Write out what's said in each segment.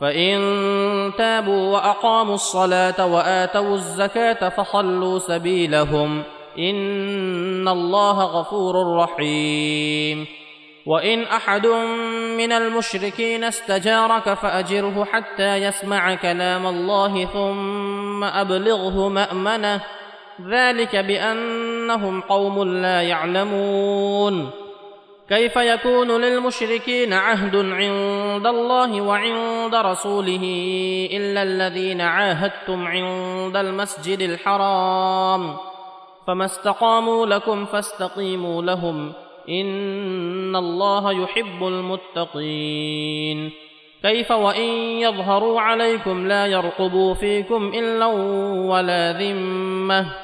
فان تابوا واقاموا الصلاه واتوا الزكاه فخلوا سبيلهم ان الله غفور رحيم. وان احد من المشركين استجارك فاجره حتى يسمع كلام الله ثم ابلغه مامنه ذلك بانهم قوم لا يعلمون كيف يكون للمشركين عهد عند الله وعند رسوله إلا الذين عاهدتم عند المسجد الحرام؟ فما استقاموا لكم فاستقيموا لهم. إن الله يحب المتقين. كيف وإن يظهروا عليكم لا يرقبوا فيكم إلا ولا ذمة.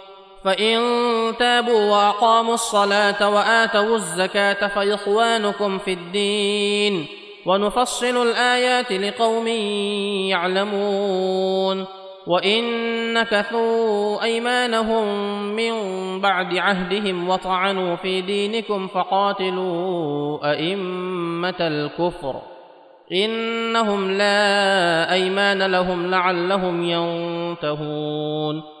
فان تابوا واقاموا الصلاه واتوا الزكاه فاخوانكم في الدين ونفصل الايات لقوم يعلمون وان نكثوا ايمانهم من بعد عهدهم وطعنوا في دينكم فقاتلوا ائمه الكفر انهم لا ايمان لهم لعلهم ينتهون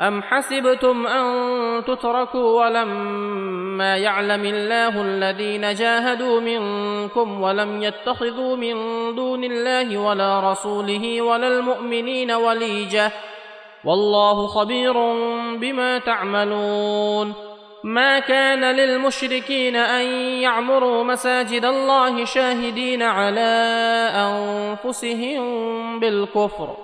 ام حسبتم ان تتركوا ولما يعلم الله الذين جاهدوا منكم ولم يتخذوا من دون الله ولا رسوله ولا المؤمنين وليجه والله خبير بما تعملون ما كان للمشركين ان يعمروا مساجد الله شاهدين على انفسهم بالكفر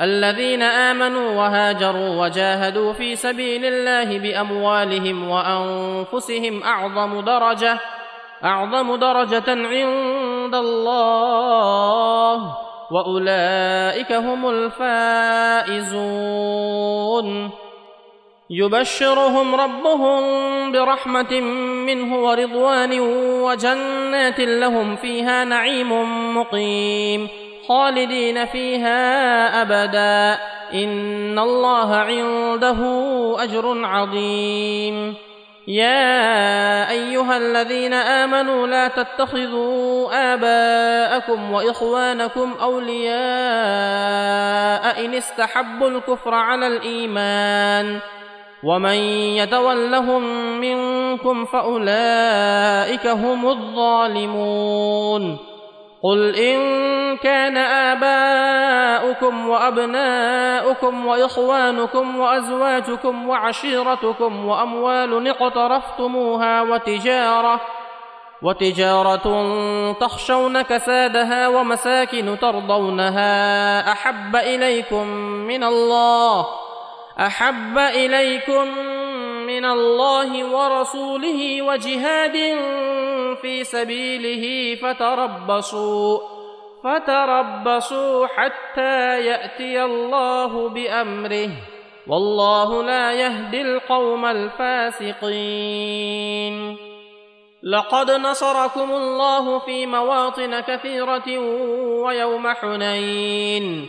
الذين آمنوا وهاجروا وجاهدوا في سبيل الله بأموالهم وأنفسهم أعظم درجة أعظم درجة عند الله وأولئك هم الفائزون. يبشرهم ربهم برحمة منه ورضوان وجنات لهم فيها نعيم مقيم. خالدين فيها أبدا. إن الله عنده أجر عظيم. يا أيها الذين آمنوا لا تتخذوا آباءكم وإخوانكم أولياء إن استحبوا الكفر على الإيمان. ومن يتولهم منكم فأولئك هم الظالمون. قل ان كان اباؤكم وابناؤكم واخوانكم وازواجكم وعشيرتكم واموال اقترفتموها وتجاره وتجاره تخشون كسادها ومساكن ترضونها احب اليكم من الله احب اليكم من الله ورسوله وجهاد في سبيله فتربصوا فتربصوا حتى يأتي الله بأمره. والله لا يهدي القوم الفاسقين. لقد نصركم الله في مواطن كثيرة ويوم حنين.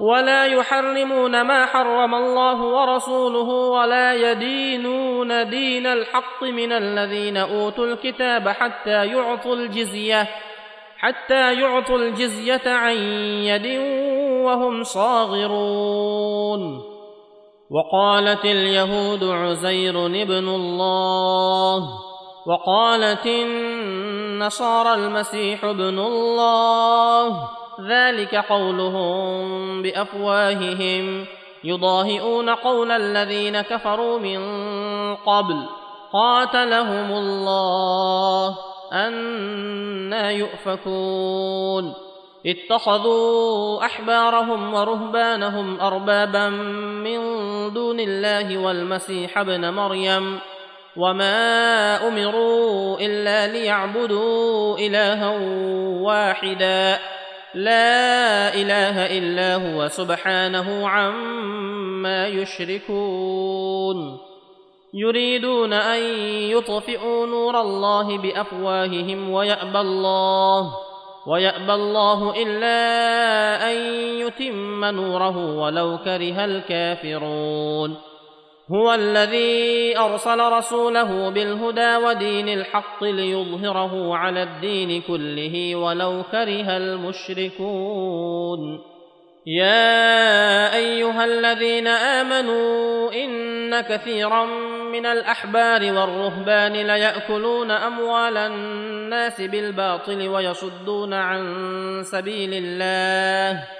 ولا يحرمون ما حرم الله ورسوله ولا يدينون دين الحق من الذين أوتوا الكتاب حتى يعطوا الجزية حتى يعطوا الجزية عن يد وهم صاغرون. وقالت اليهود عزير ابن الله وقالت النصارى المسيح ابن الله ذلك قولهم بأفواههم. يضاهئون قول الذين كفروا من قبل. قاتلهم الله. أنا يؤفكون. اتخذوا أحبارهم ورهبانهم أربابا من دون الله والمسيح ابن مريم. وما أمروا إلا ليعبدوا إلها واحدا. لا إله إلا هو سبحانه عما يشركون. يريدون أن يطفئوا نور الله بأفواههم ويأبى الله ويأبى الله إلا أن يتم نوره ولو كره الكافرون. هو الذي أرسل رسوله بالهدى ودين الحق ليظهره على الدين كله ولو كره المشركون. يا أيها الذين آمنوا إن كثيرا من الأحبار والرهبان ليأكلون أموال الناس بالباطل ويصدون عن سبيل الله.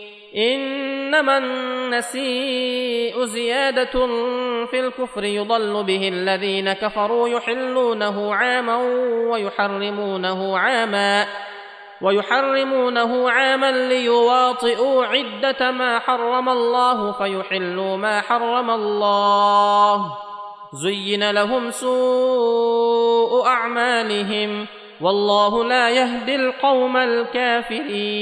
إنما النسيء زيادة في الكفر يضل به الذين كفروا يحلونه عاما ويحرمونه عاما ويحرمونه عاما ليواطئوا عدة ما حرم الله فيحلوا ما حرم الله. زين لهم سوء أعمالهم والله لا يهدي القوم الكافرين.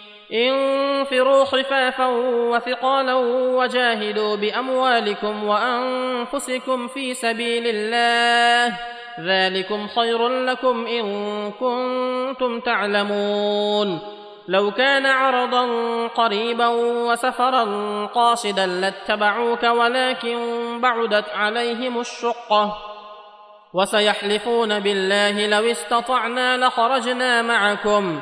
انفروا خفافا وثقالا وجاهدوا بأموالكم وأنفسكم في سبيل الله ذلكم خير لكم إن كنتم تعلمون لو كان عرضا قريبا وسفرا قاصدا لاتبعوك ولكن بعدت عليهم الشقة وسيحلفون بالله لو استطعنا لخرجنا معكم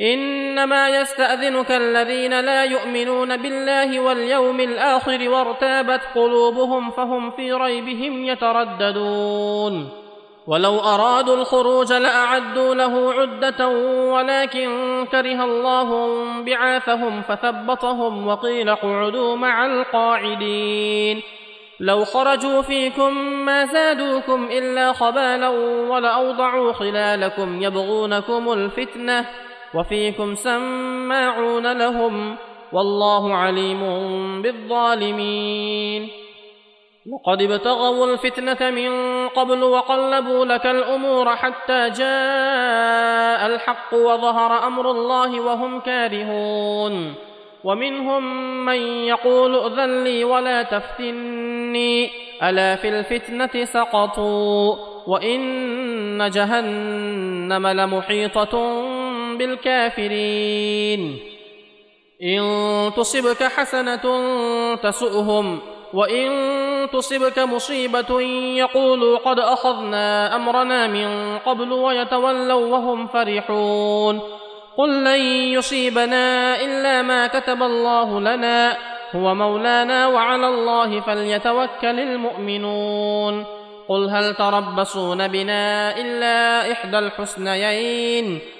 إنما يستأذنك الذين لا يؤمنون بالله واليوم الآخر وارتابت قلوبهم فهم في ريبهم يترددون. ولو أرادوا الخروج لأعدوا له عدة ولكن كره الله بعاثهم فثبطهم وقيل اقعدوا مع القاعدين. لو خرجوا فيكم ما زادوكم إلا خبالا ولأوضعوا خلالكم يبغونكم الفتنة وفيكم سماعون لهم والله عليم بالظالمين. وقد ابتغوا الفتنة من قبل وقلبوا لك الأمور حتى جاء الحق وظهر أمر الله وهم كارهون. ومنهم من يقول ائذن لي ولا تفتني. ألا في الفتنة سقطوا وإن جهنم لمحيطة بالكافرين. إن تصبك حسنة تسؤهم وإن تصبك مصيبة يقولوا قد أخذنا أمرنا من قبل ويتولوا وهم فرحون. قل لن يصيبنا إلا ما كتب الله لنا هو مولانا وعلى الله فليتوكل المؤمنون. قل هل تربصون بنا إلا إحدى الحسنيين؟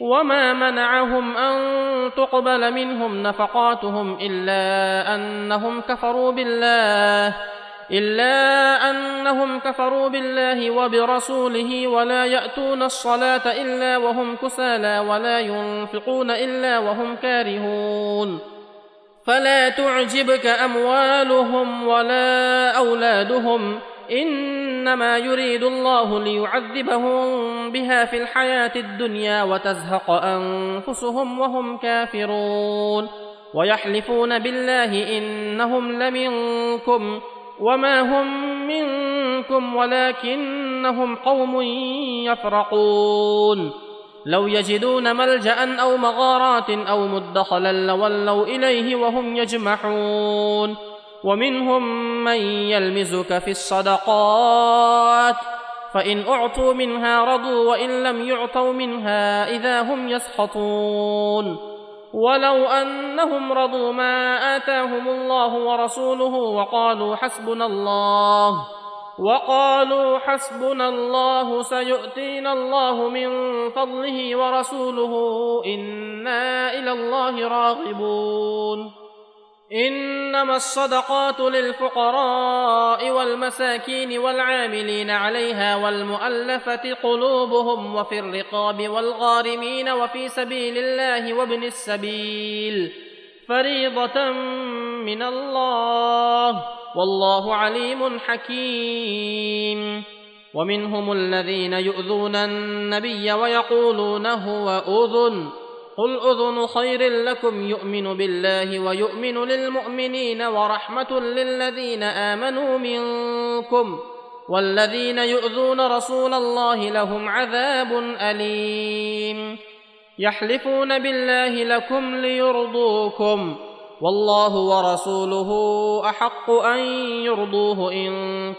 وما منعهم ان تقبل منهم نفقاتهم الا انهم كفروا بالله الا انهم كفروا بالله وبرسوله ولا ياتون الصلاه الا وهم كسالى ولا ينفقون الا وهم كارهون. فلا تعجبك اموالهم ولا اولادهم. إنما يريد الله ليعذبهم بها في الحياة الدنيا وتزهق أنفسهم وهم كافرون. ويحلفون بالله إنهم لمنكم وما هم منكم ولكنهم قوم يفرقون. لو يجدون ملجأ أو مغارات أو مدخلا لولوا إليه وهم يجمحون. ومنهم من يلمزك في الصدقات فإن أعطوا منها رضوا وإن لم يعطوا منها إذا هم يسخطون. ولو أنهم رضوا ما آتاهم الله ورسوله وقالوا حسبنا الله وقالوا حسبنا الله سيؤتينا الله من فضله ورسوله إنا إلى الله راغبون. إنما الصدقات للفقراء والمساكين والعاملين عليها والمؤلفة قلوبهم وفي الرقاب والغارمين وفي سبيل الله وابن السبيل فريضة من الله والله عليم حكيم ومنهم الذين يؤذون النبي ويقولون هو أذن قل اذن خير لكم يؤمن بالله ويؤمن للمؤمنين ورحمه للذين امنوا منكم والذين يؤذون رسول الله لهم عذاب اليم يحلفون بالله لكم ليرضوكم والله ورسوله احق ان يرضوه ان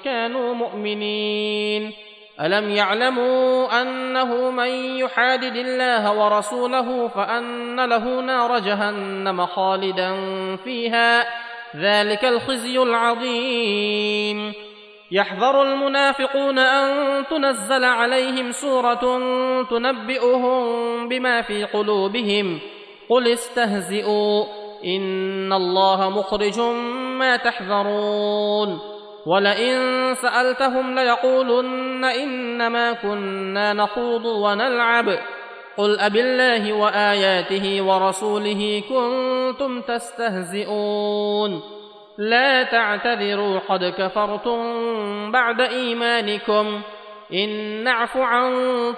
كانوا مؤمنين الم يعلموا انه من يحادد الله ورسوله فان له نار جهنم خالدا فيها ذلك الخزي العظيم يحذر المنافقون ان تنزل عليهم سوره تنبئهم بما في قلوبهم قل استهزئوا ان الله مخرج ما تحذرون ولئن سالتهم ليقولن إنما كنا نخوض ونلعب. قل أبالله وآياته ورسوله كنتم تستهزئون. لا تعتذروا قد كفرتم بعد إيمانكم. إن نعف عن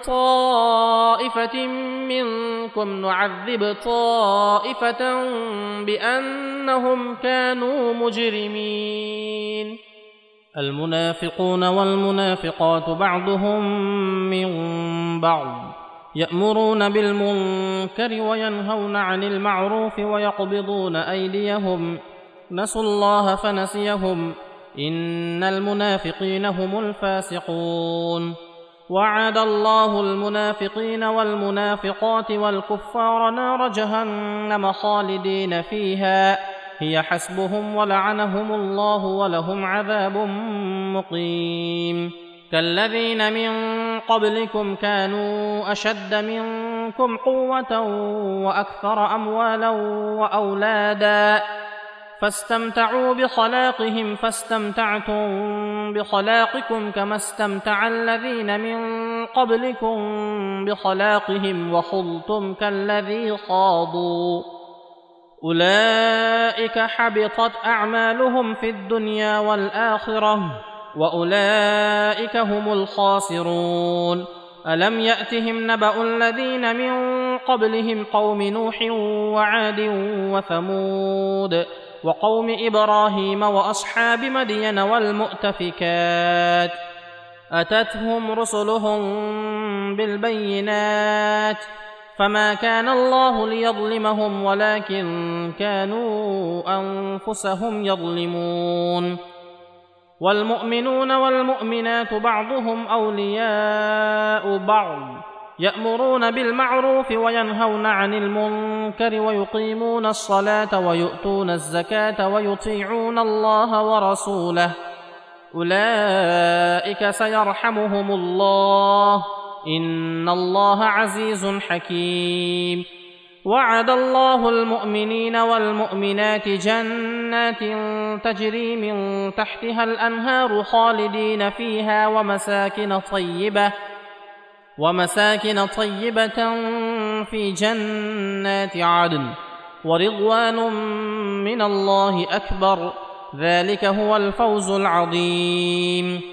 طائفة منكم نعذب طائفة بأنهم كانوا مجرمين. المنافقون والمنافقات بعضهم من بعض يأمرون بالمنكر وينهون عن المعروف ويقبضون أيديهم نسوا الله فنسيهم إن المنافقين هم الفاسقون وعد الله المنافقين والمنافقات والكفار نار جهنم خالدين فيها هي حسبهم ولعنهم الله ولهم عذاب مقيم. كالذين من قبلكم كانوا أشد منكم قوة وأكثر أموالا وأولادا. فاستمتعوا بخلاقهم فاستمتعتم بخلاقكم كما استمتع الذين من قبلكم بخلاقهم وخضتم كالذي خاضوا. أولئك حبطت أعمالهم في الدنيا والآخرة وأولئك هم الخاسرون. ألم يأتهم نبأ الذين من قبلهم قوم نوح وعاد وثمود وقوم إبراهيم وأصحاب مدين والمؤتفكات؟ أتتهم رسلهم بالبينات فما كان الله ليظلمهم ولكن كانوا انفسهم يظلمون والمؤمنون والمؤمنات بعضهم اولياء بعض يامرون بالمعروف وينهون عن المنكر ويقيمون الصلاه ويؤتون الزكاه ويطيعون الله ورسوله اولئك سيرحمهم الله ان الله عزيز حكيم وعد الله المؤمنين والمؤمنات جنات تجري من تحتها الانهار خالدين فيها ومساكن طيبه ومساكن طيبه في جنات عدن ورضوان من الله اكبر ذلك هو الفوز العظيم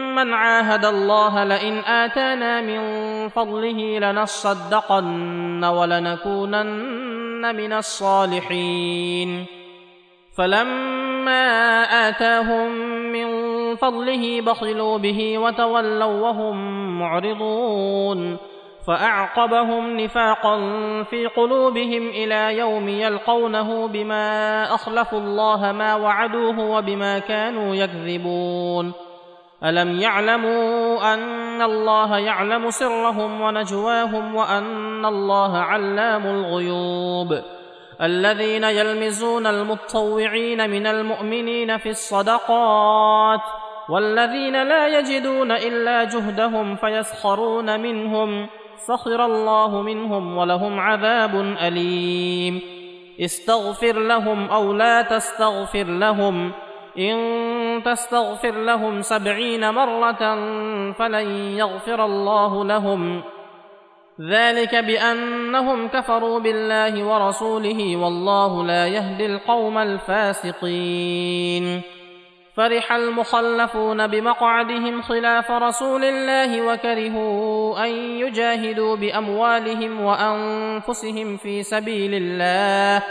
من عاهد الله لئن اتانا من فضله لنصدقن ولنكونن من الصالحين فلما اتاهم من فضله بخلوا به وتولوا وهم معرضون فاعقبهم نفاقا في قلوبهم إلى يوم يلقونه بما اخلفوا الله ما وعدوه وبما كانوا يكذبون الم يعلموا ان الله يعلم سرهم ونجواهم وان الله علام الغيوب الذين يلمزون المطوعين من المؤمنين في الصدقات والذين لا يجدون الا جهدهم فيسخرون منهم سخر الله منهم ولهم عذاب اليم استغفر لهم أو لا تستغفر لهم ان تستغفر لهم سبعين مرة فلن يغفر الله لهم. ذلك بأنهم كفروا بالله ورسوله والله لا يهدي القوم الفاسقين. فرح المخلفون بمقعدهم خلاف رسول الله وكرهوا أن يجاهدوا بأموالهم وأنفسهم في سبيل الله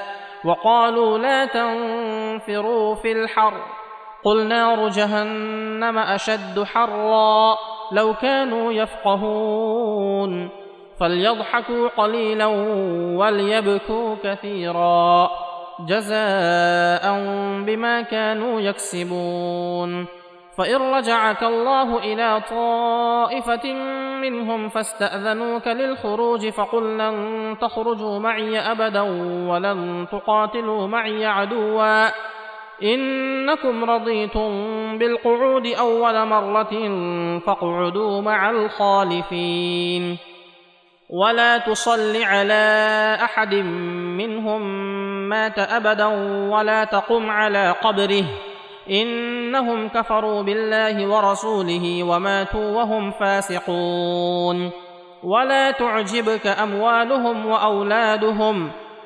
وقالوا لا تنفروا في الحر. قل نار جهنم اشد حرا لو كانوا يفقهون فليضحكوا قليلا وليبكوا كثيرا جزاء بما كانوا يكسبون فان رجعك الله إلى طائفه منهم فاستاذنوك للخروج فقل لن تخرجوا معي ابدا ولن تقاتلوا معي عدوا إنكم رضيتم بالقعود أول مرة فاقعدوا مع الخالفين. ولا تصل على أحد منهم مات أبدا ولا تقم على قبره. إنهم كفروا بالله ورسوله وماتوا وهم فاسقون. ولا تعجبك أموالهم وأولادهم.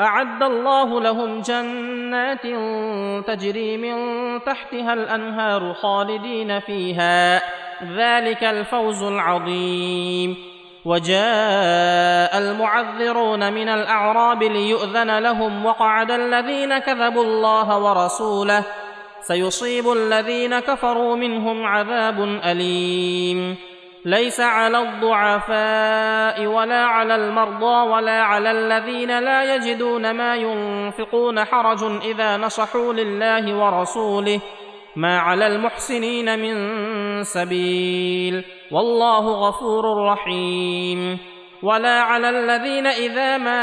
أعد الله لهم جنات تجري من تحتها الأنهار خالدين فيها. ذلك الفوز العظيم. وجاء المعذرون من الأعراب ليؤذن لهم وقعد الذين كذبوا الله ورسوله. سيصيب الذين كفروا منهم عذاب أليم. ليس على الضعفاء ولا على المرضى ولا على الذين لا يجدون ما ينفقون حرج إذا نصحوا لله ورسوله. ما على المحسنين من سبيل. والله غفور رحيم. ولا على الذين إذا ما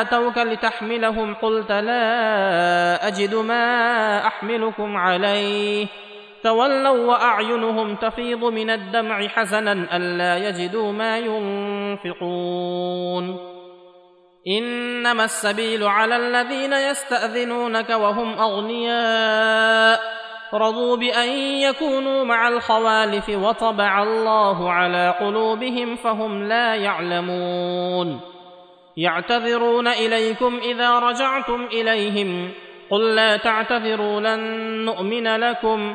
أتوك لتحملهم قلت لا أجد ما أحملكم عليه. تولوا وأعينهم تفيض من الدمع حزنا ألا يجدوا ما ينفقون. إنما السبيل على الذين يستأذنونك وهم أغنياء. رضوا بأن يكونوا مع الخوالف وطبع الله على قلوبهم فهم لا يعلمون. يعتذرون إليكم إذا رجعتم إليهم. قل لا تعتذروا لن نؤمن لكم.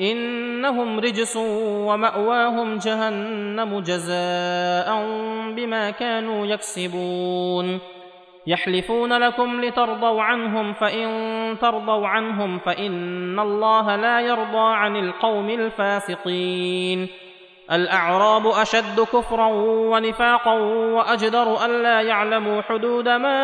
إنهم رجس ومأواهم جهنم جزاء بما كانوا يكسبون. يحلفون لكم لترضوا عنهم فإن ترضوا عنهم فإن الله لا يرضى عن القوم الفاسقين. الأعراب أشد كفرا ونفاقا وأجدر الا يعلموا حدود ما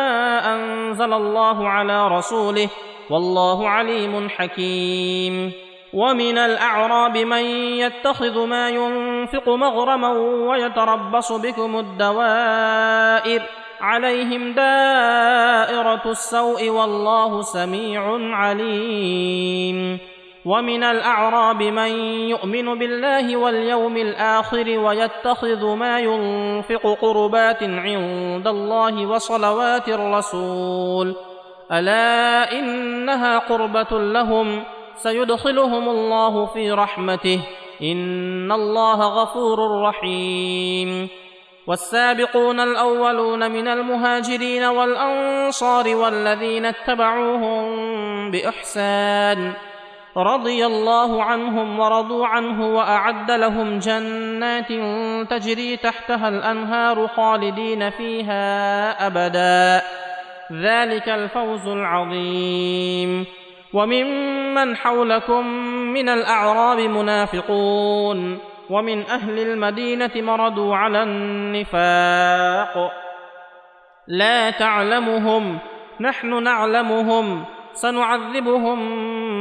أنزل الله على رسوله. والله عليم حكيم. ومن الأعراب من يتخذ ما ينفق مغرما ويتربص بكم الدوائر عليهم دائرة السوء والله سميع عليم ومن الأعراب من يؤمن بالله واليوم الآخر ويتخذ ما ينفق قربات عند الله وصلوات الرسول ألا إنها قربة لهم سيدخلهم الله في رحمته. إن الله غفور رحيم. والسابقون الأولون من المهاجرين والأنصار والذين اتبعوهم بإحسان رضي الله عنهم ورضوا عنه وأعد لهم جنات تجري تحتها الأنهار خالدين فيها أبدا. ذلك الفوز العظيم. وممن حولكم من الأعراب منافقون ومن أهل المدينة مردوا على النفاق. لا تعلمهم نحن نعلمهم سنعذبهم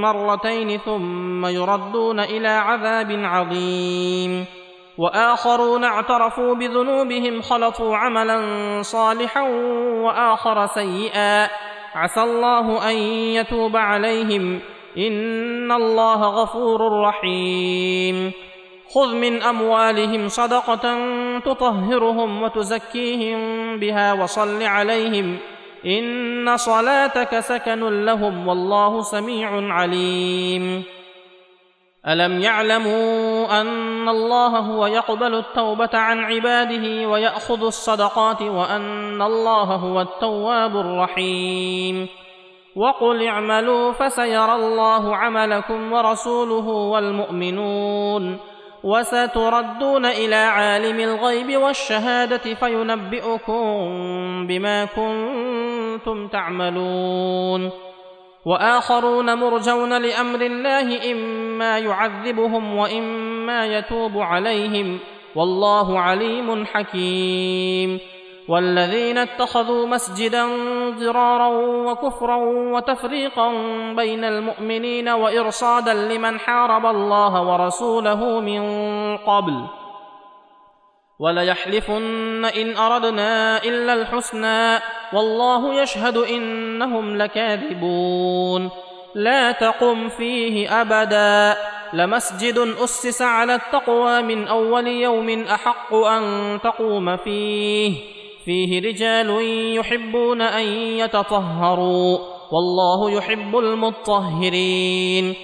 مرتين ثم يردون إلى عذاب عظيم. وآخرون اعترفوا بذنوبهم خلطوا عملا صالحا وآخر سيئا. عسى الله أن يتوب عليهم. إن الله غفور رحيم. خذ من أموالهم صدقة تطهرهم وتزكيهم بها وصل عليهم. إن صلاتك سكن لهم والله سميع عليم. ألم أن الله هو يقبل التوبة عن عباده ويأخذ الصدقات وأن الله هو التواب الرحيم. وقل اعملوا فسيرى الله عملكم ورسوله والمؤمنون. وستردون إلى عالم الغيب والشهادة فينبئكم بما كنتم تعملون. وآخرون مرجون لأمر الله إما يعذبهم وإما يتوب عليهم والله عليم حكيم والذين اتخذوا مسجدا ضرارا وكفرا وتفريقا بين المؤمنين وإرصادا لمن حارب الله ورسوله من قبل وليحلفن ان اردنا الا الحسنى والله يشهد انهم لكاذبون لا تقم فيه ابدا لمسجد أسس على التقوى من أول يوم أحق أن تقوم فيه. فيه رجال يحبون أن يتطهروا. والله يحب المطهرين.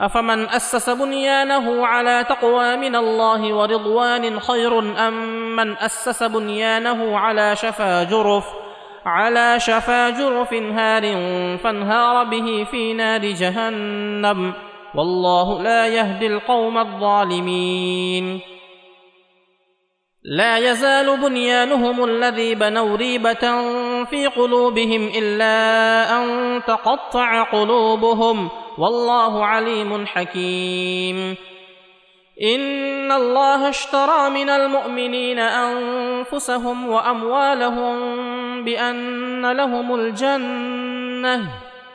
أفمن أسس بنيانه على تقوى من الله ورضوان خير أم من أسس بنيانه على شفا جرف؟ على شفا جرف هار فانهار به في نار جهنم. والله لا يهدي القوم الظالمين. لا يزال بنيانهم الذي بنوا ريبة في قلوبهم إلا أن تقطع قلوبهم. والله عليم حكيم. إن الله اشترى من المؤمنين أنفسهم وأموالهم بأن لهم الجنة.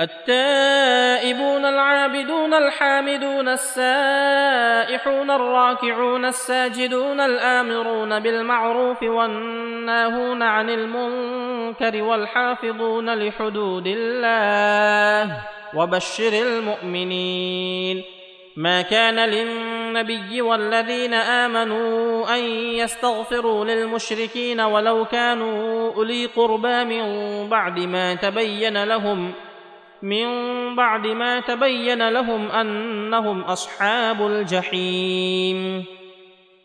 التائبون العابدون الحامدون السائحون الراكعون الساجدون الآمرون بالمعروف والناهون عن المنكر والحافظون لحدود الله وبشر المؤمنين. ما كان للنبي والذين آمنوا أن يستغفروا للمشركين ولو كانوا أولي قربى من بعد ما تبين لهم من بعد ما تبين لهم أنهم أصحاب الجحيم.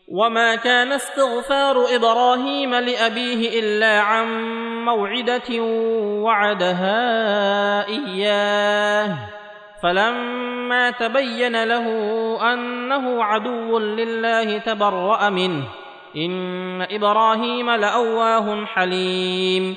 وما كان استغفار إبراهيم لأبيه إلا عن موعدة وعدها إياه. فلما تبين له أنه عدو لله تبرأ منه. إن إبراهيم لأواه حليم.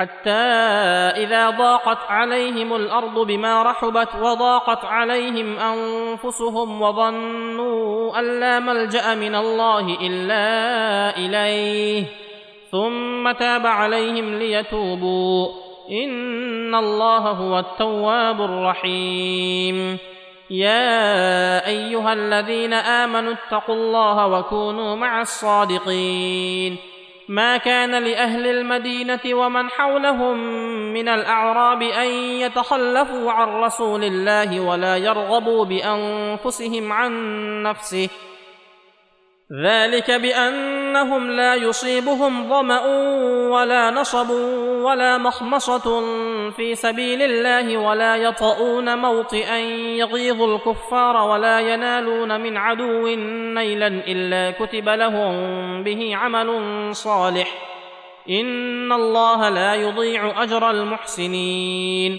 حتى إذا ضاقت عليهم الأرض بما رحبت وضاقت عليهم أنفسهم وظنوا أن لا ملجأ من الله إلا إليه. ثم تاب عليهم ليتوبوا. إن الله هو التواب الرحيم. يا أيها الذين آمنوا اتقوا الله وكونوا مع الصادقين. ما كان لأهل المدينة ومن حولهم من الأعراب أن يتخلفوا عن رسول الله ولا يرغبوا بأنفسهم عن نفسه. ذلك بانهم لا يصيبهم ظمأ ولا نصب ولا مخمصة في سبيل الله ولا يطؤون موطئا يغيظ الكفار ولا ينالون من عدو نيلا إلا كتب لهم به عمل صالح. إن الله لا يضيع أجر المحسنين.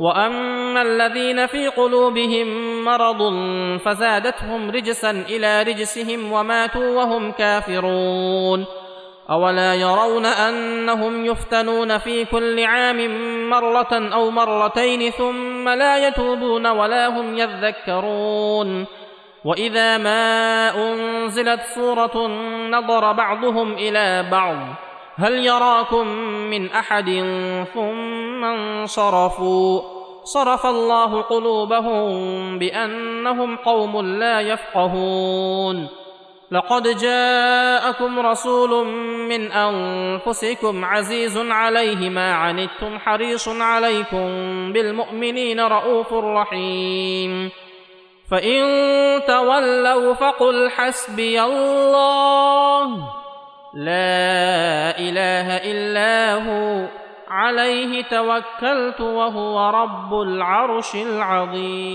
واما الذين في قلوبهم مرض فزادتهم رجسا إلى رجسهم وماتوا وهم كافرون اولا يرون انهم يفتنون في كل عام مره أو مرتين ثم لا يتوبون ولا هم يذكرون واذا ما انزلت سوره نظر بعضهم إلى بعض هل يراكم من أحد ثم انصرفوا؟ صرف الله قلوبهم بأنهم قوم لا يفقهون. لقد جاءكم رسول من أنفسكم عزيز عليه ما عنتم حريص عليكم بالمؤمنين رءوف رحيم. فإن تولوا فقل حسبي الله. لا إله إلا هو. عليه توكلت وهو رب العرش العظيم.